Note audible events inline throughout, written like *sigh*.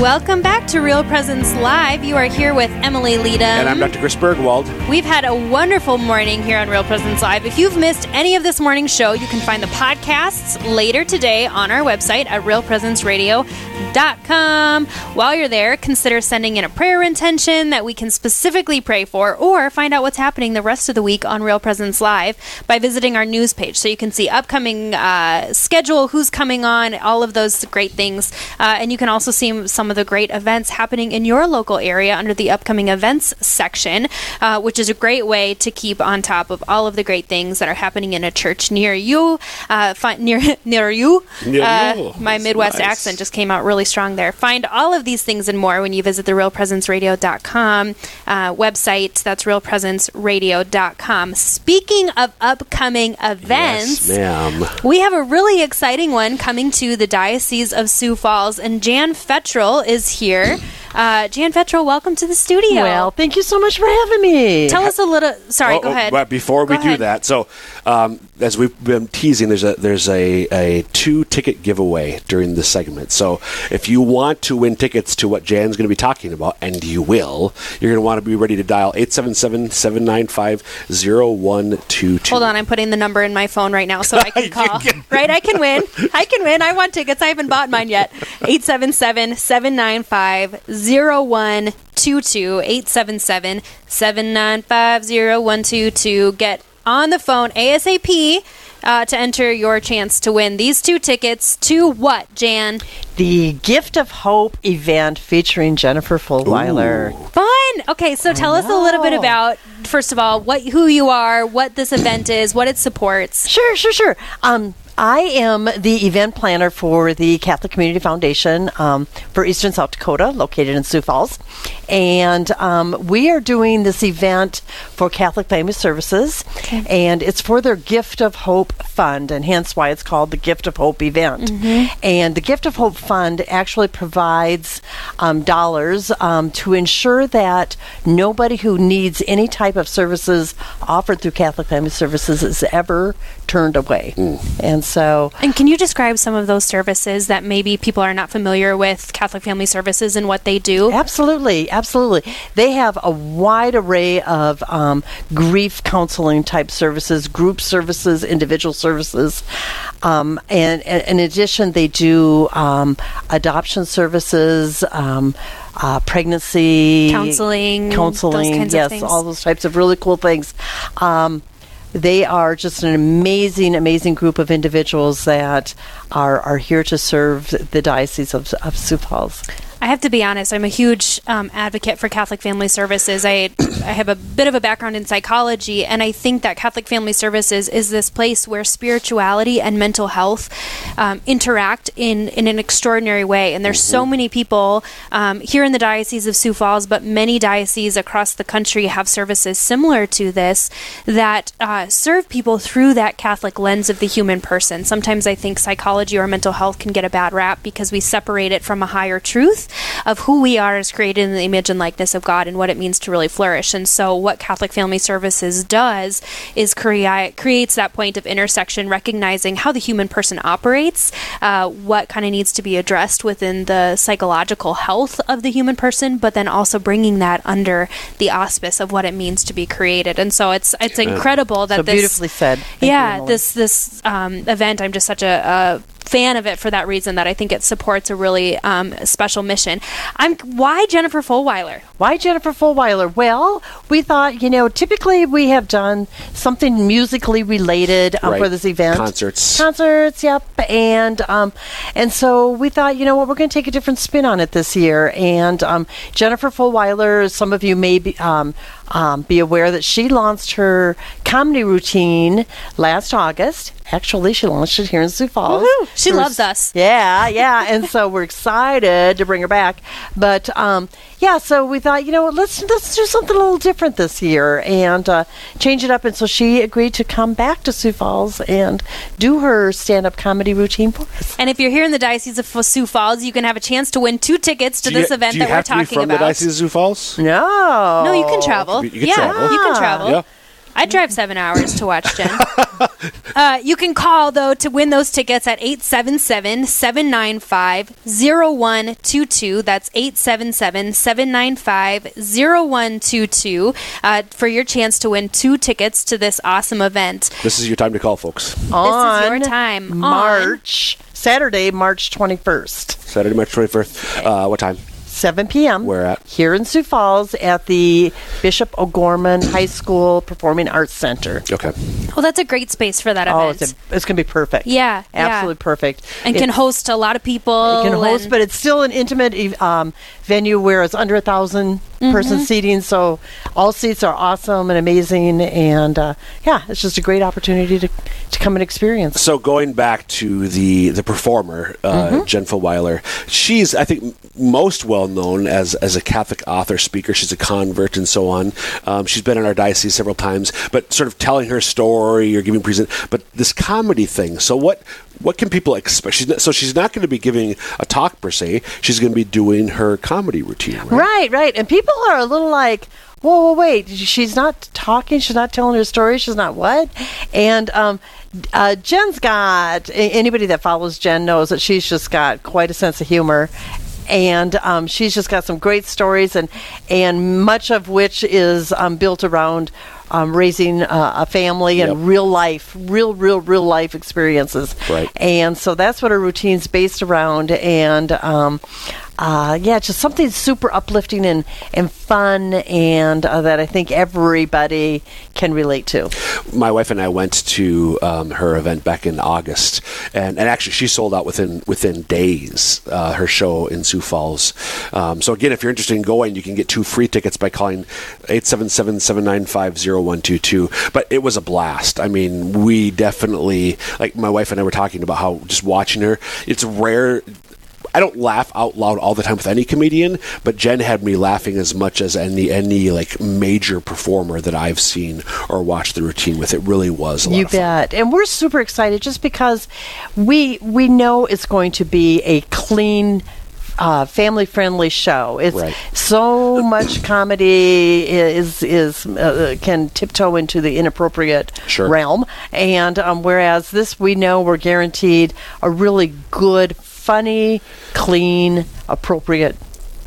Welcome back to Real Presence Live. You are here with Emily Lita. And I'm Dr. Chris Burgwald. We've had a wonderful morning here on Real Presence Live. If you've missed any of this morning's show, you can find the podcasts later today on our website at realpresenceradio.com. While you're there, consider sending in a prayer intention that we can specifically pray for, or find out what's happening the rest of the week on Real Presence Live by visiting our news page. So you can see upcoming uh, schedule, who's coming on, all of those great things. Uh, and you can also see some of the great events happening in your local area under the upcoming events section, uh, which is a great way to keep on top of all of the great things that are happening in a church near you. Uh, fi- *laughs* near near you. Near Uh, you. My That's Midwest nice. accent just came out really strong there. Find all of these things and more when you visit the realpresenceradio.com uh, website. That's realpresenceradio.com. Speaking of upcoming events, Yes, we have a really exciting one coming to the Diocese of Sioux Falls, and Jan Fettrell is here. Uh, Jan Fettrell, welcome to the studio. Well, thank you so much for having me. tell us a little. Sorry, Oh, go oh, ahead. But before Go we do ahead. that, so um, as we've been teasing, there's a there's a, a two ticket giveaway during this segment. So if you want to win tickets to what Jan's going to be talking about, and you will, you're going to want to be ready to dial 877-795-0122. Hold on, I'm putting the number in my phone right now so I *laughs* can call. right, I can win. I can win. I want tickets. I haven't bought mine yet. *laughs* 877 795 0122. 877 795 0122. Get on the phone ASAP uh, to enter your chance to win these two tickets to what, Jan? The Gift of Hope event featuring Jennifer Fulwiler. Fun. Okay, so tell us a little bit about, first of all, what who you are, what this event is, what it supports. Sure, sure, sure. Um, I am the event planner for the Catholic Community Foundation um, for Eastern South Dakota, located in Sioux Falls. And um, we are doing this event for Catholic Family Services, and it's for their Gift of Hope Fund, and hence why it's called the Gift of Hope event. And the Gift of Hope Fund actually provides um, dollars um, to ensure that nobody who needs any type of services offered through Catholic Family Services is ever turned away. And so, And can you describe some of those services that maybe people are not familiar with Catholic Family Services and what they do? absolutely, absolutely. They have a wide array of um, grief counseling type services, group services, individual services. Um, and, and in addition, they do um, adoption services. Um, uh, pregnancy Counseling, those counseling, yes, things. all those types of really cool things. Um, they are just an amazing, amazing group of individuals that are, are here to serve the Diocese of, of Sioux Falls. I have to be honest, I'm a huge um, advocate for Catholic Family Services. I, *clears throat* I have a bit of a background in psychology, and I think that Catholic Family Services is this place where spirituality and mental health um, interact in, in an extraordinary way. And there's so many people um, here in the Diocese of Sioux Falls, but many dioceses across the country have services similar to this that uh, serve people through that Catholic lens of the human person. Sometimes I think psychology or mental health can get a bad rap because we separate it from a higher truth of who we are as created in the image and likeness of God and what it means to really flourish. And so, what Catholic Family Services does is create creates that point of intersection, recognizing how the human person operates, uh, what kind of needs to be addressed within the psychological health of the human person, but then also bringing that under the auspice of what it means to be created. And so, it's it's incredible that So this beautifully said. Thank yeah, Emily. this this um, event, I'm just such a, a fan of it for that reason that I think it supports a really um, special mission. I'm why Jennifer Fulwiler? Why Jennifer Fulwiler? Well, we thought, you know, typically we have done something musically related um, Right. for this event. Concerts. Concerts, yep. And um, and so we thought, you know what, we're going to take a different spin on it this year. And um, Jennifer Fulwiler, some of you may be, um, be aware that she launched her comedy routine last August. Actually, she launched it here in Sioux Falls. Woohoo! She loves us. yeah, yeah, and so we're excited to bring her back. But um, yeah, so we thought, you know, what, let's let's do something a little different this year and uh, change it up. And so she agreed to come back to Sioux Falls and do her stand-up comedy routine for us. And if you're here in the Diocese of Sioux Falls, you can have a chance to win two tickets to Do you- this event do you that we're have to be talking from about. the Diocese of Sioux Falls? No, No, you can travel. You can yeah, travel. you can travel. Yeah. I drive seven hours to watch Jen. *laughs* uh, you can call, though, to win those tickets at 877 795 0122. That's 877 795 0122 uh, for your chance to win two tickets to this awesome event. This is your time to call, folks. on this is your time. On- March Saturday, March twenty first, Saturday, March 21st. Uh, what time? Seven p.m. Where at? Here in Sioux Falls at the Bishop O'Gorman High School Performing Arts Center. Okay. Well, that's a great space for that Oh, event. it's, a, it's going to be perfect. Yeah, yeah. absolutely perfect. and can host a lot of people. It can host, but it's still an intimate um, venue where it's under a 1000 person Mm-hmm. seating. So all seats are awesome and amazing, and uh, yeah, it's just a great opportunity to to come and experience. So going back to the the performer, uh, Mm-hmm. Jen Fulwiler, she's I think most well known as as a Catholic author speaker. She's a convert and so on. Um, she's been in our diocese several times, but sort of telling her story or giving present. But this comedy thing. So what what can people expect? She's not, so she's not going to be giving a talk per se. She's going to be doing her comedy routine. Right. Right, right. And people are a little like, whoa, whoa, wait. She's not talking. She's not telling her story. She's not what? And um, uh, Jen's got, anybody that follows Jen knows that she's just got quite a sense of humor. And um, she's just got some great stories, and and much of which is um, built around um, raising uh, a family and Yep. real life, real, real, real life experiences. Right. And so that's what her routine's based around. And um, uh, yeah, just something super uplifting and, and fun, and uh, that I think everybody can relate to. my wife and I went to um, her event back in August, and, and actually she sold out within within days. Uh, her show in Sioux Falls. Um, so again, if you're interested in going, you can get two free tickets by calling 877-795-0122. But it was a blast. I mean, we definitely like my wife and I were talking about how just watching her. It's rare. I don't laugh out loud all the time with any comedian, but Jen had me laughing as much as any any like major performer that I've seen or watched the routine with. It really was a lot You bet. And we're super excited just because we we know it's going to be a clean uh, family friendly show. It's Right. so much *clears throat* comedy is is uh, can tiptoe into the inappropriate Sure. realm, and um, whereas this we know we're guaranteed a really good, funny, clean, appropriate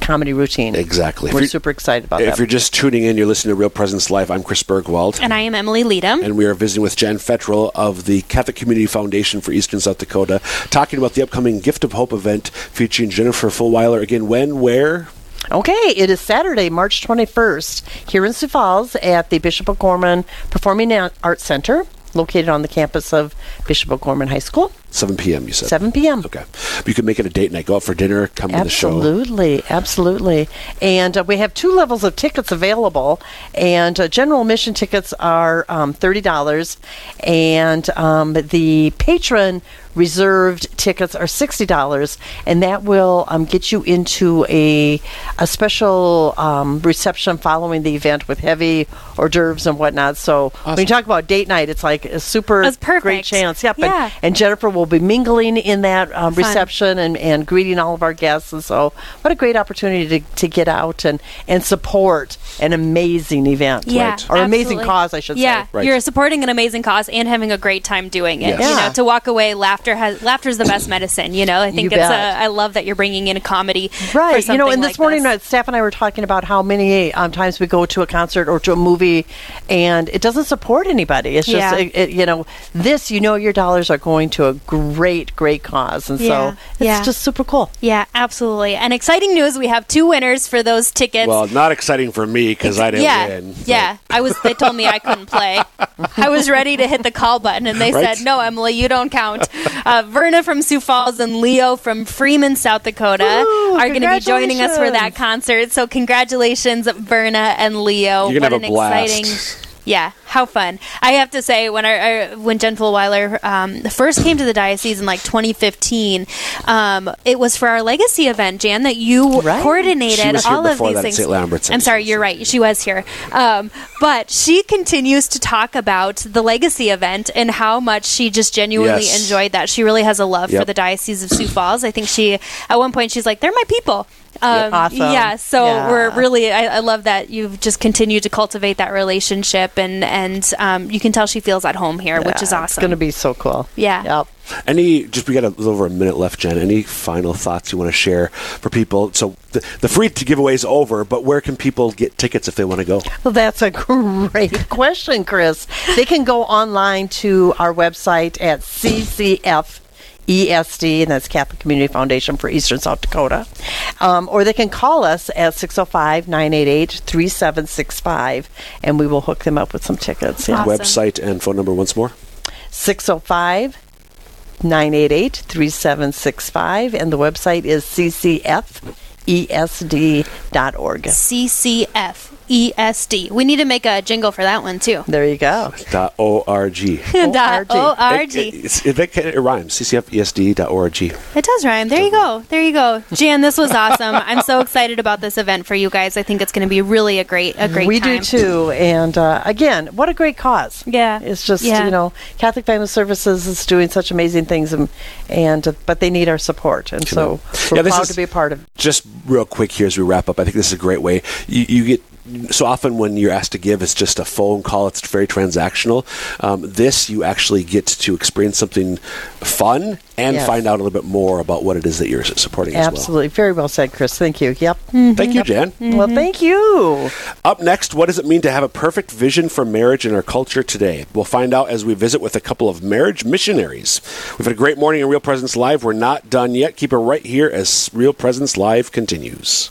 comedy routine. Exactly. We're super excited about If that. If you're just tuning in, you're listening to Real Presence Live. I'm Chris Burgwald. and I am Emily Leadham. and we are visiting with Jen Fettrell of the Catholic Community Foundation for Eastern South Dakota, talking about the upcoming Gift of Hope event featuring Jennifer Fulwiler. Again, when, where? Okay, it is Saturday, March 21st, here in Sioux Falls at the Bishop O'Gorman Performing Arts Center, located on the campus of Bishop O'Gorman High School, 7 p.m., you said. 7 p.m. Okay. You can make it a date night. Go out for dinner, come to the show. Absolutely, absolutely. And uh, we have two levels of tickets available. And uh, general admission tickets are um, $30, and um, the patron reserved tickets are $60. And that will um, get you into a, a special um, reception following the event with heavy hors d'oeuvres and whatnot. So when you talk about date night, it's like a super great chance. Yep. and- Yeah. and Jennifer will be mingling in that um, reception and, and greeting all of our guests. And so, what a great opportunity to, to get out and, and support an amazing event. Yeah, Right. Or amazing cause, I should yeah, say. Right. you're supporting an amazing cause and having a great time doing it. Yes. You know, to walk away, laughter has laughter is the best medicine. You know, I think You it's. Bet. I love that you're bringing in a comedy. Right. For You know, and this like morning, this. uh, staff and I were talking about how many um, times we go to a concert or to a movie and it doesn't support anybody. It's just, Yeah. it, it, you know, this, you know, your dollars are going to a great, great cause. And Yeah. so it's Yeah. just super cool. Yeah, absolutely. And exciting news: we have two winners for those tickets. Well, not exciting for me because I didn't yeah, win. but- yeah. I was. They told me I couldn't play. *laughs* I was ready to hit the call button, and they Right. said, "No, Emily, you don't count." Uh, Verna from Sioux Falls and Leo from Freeman, South Dakota, Woo, are going to be joining us for that concert. So, congratulations, Verna and Leo! You're what gonna have an a blast. exciting. Yeah, how fun! I have to say, when I, I when Jen Fulwiler um, first came to the diocese in like 2015, um, it was for our legacy event, Jan, that you Right. coordinated She was here all of these things. I'm sorry, you're right. She was here, um, but she continues to talk about the legacy event and how much she just genuinely Yes. enjoyed that. She really has a love for the diocese of Sioux Falls. I think she at one point she's like, "They're my people." Um, Awesome. Yeah, so Yeah. we're really I, I love that you've just continued to cultivate that relationship, and and um, you can tell she feels at home here, which is awesome. It's going to be so cool. Yeah. Yep. Any, just we got a little over a minute left, Jen. Any final thoughts you want to share for people? So the, the free to giveaway is over, but where can people get tickets if they want to go? Well, that's a *laughs* great question, Chris. They can go online to our website at CCF. ESD, and that's Catholic Community Foundation for Eastern South Dakota. Um, or they can call us at 605 988 3765, and we will hook them up with some tickets. Yeah. Awesome. Website and phone number once more. 605 988 3765, and the website is ccfesd.org. CCF ESD. We need to make a jingle for that one too. There you go. Dot O-R-G. *laughs* Dot O-R-G. O R It, G. it, it's- it, it, it rhymes. CCFESD.org. It does rhyme. There you go. There you go. Jan, this was awesome. *laughs* I'm so excited about this event for you guys. I think it's going to be really a great a great we time. do too. And uh, again, what a great cause. Yeah. It's just, Yeah. you know, Catholic Family Services is doing such amazing things, and, and uh, but they need our support. And so we're Yeah, this proud is- to be a part of Just real quick here as we wrap up, I think this is a great way. You, you get so often when you're asked to give, it's just a phone call. It's very transactional. Um, this you actually get to experience something fun and Yes. find out a little bit more about what it is that you're supporting as well. Absolutely. Very well said, Chris. Thank you. Yep. Thank you, Jan. Well, thank you. Up next, what does it mean to have a perfect vision for marriage in our culture today? We'll find out as we visit with a couple of marriage missionaries. We've had a great morning in Real Presence Live. We're not done yet. Keep it right here as Real Presence Live continues.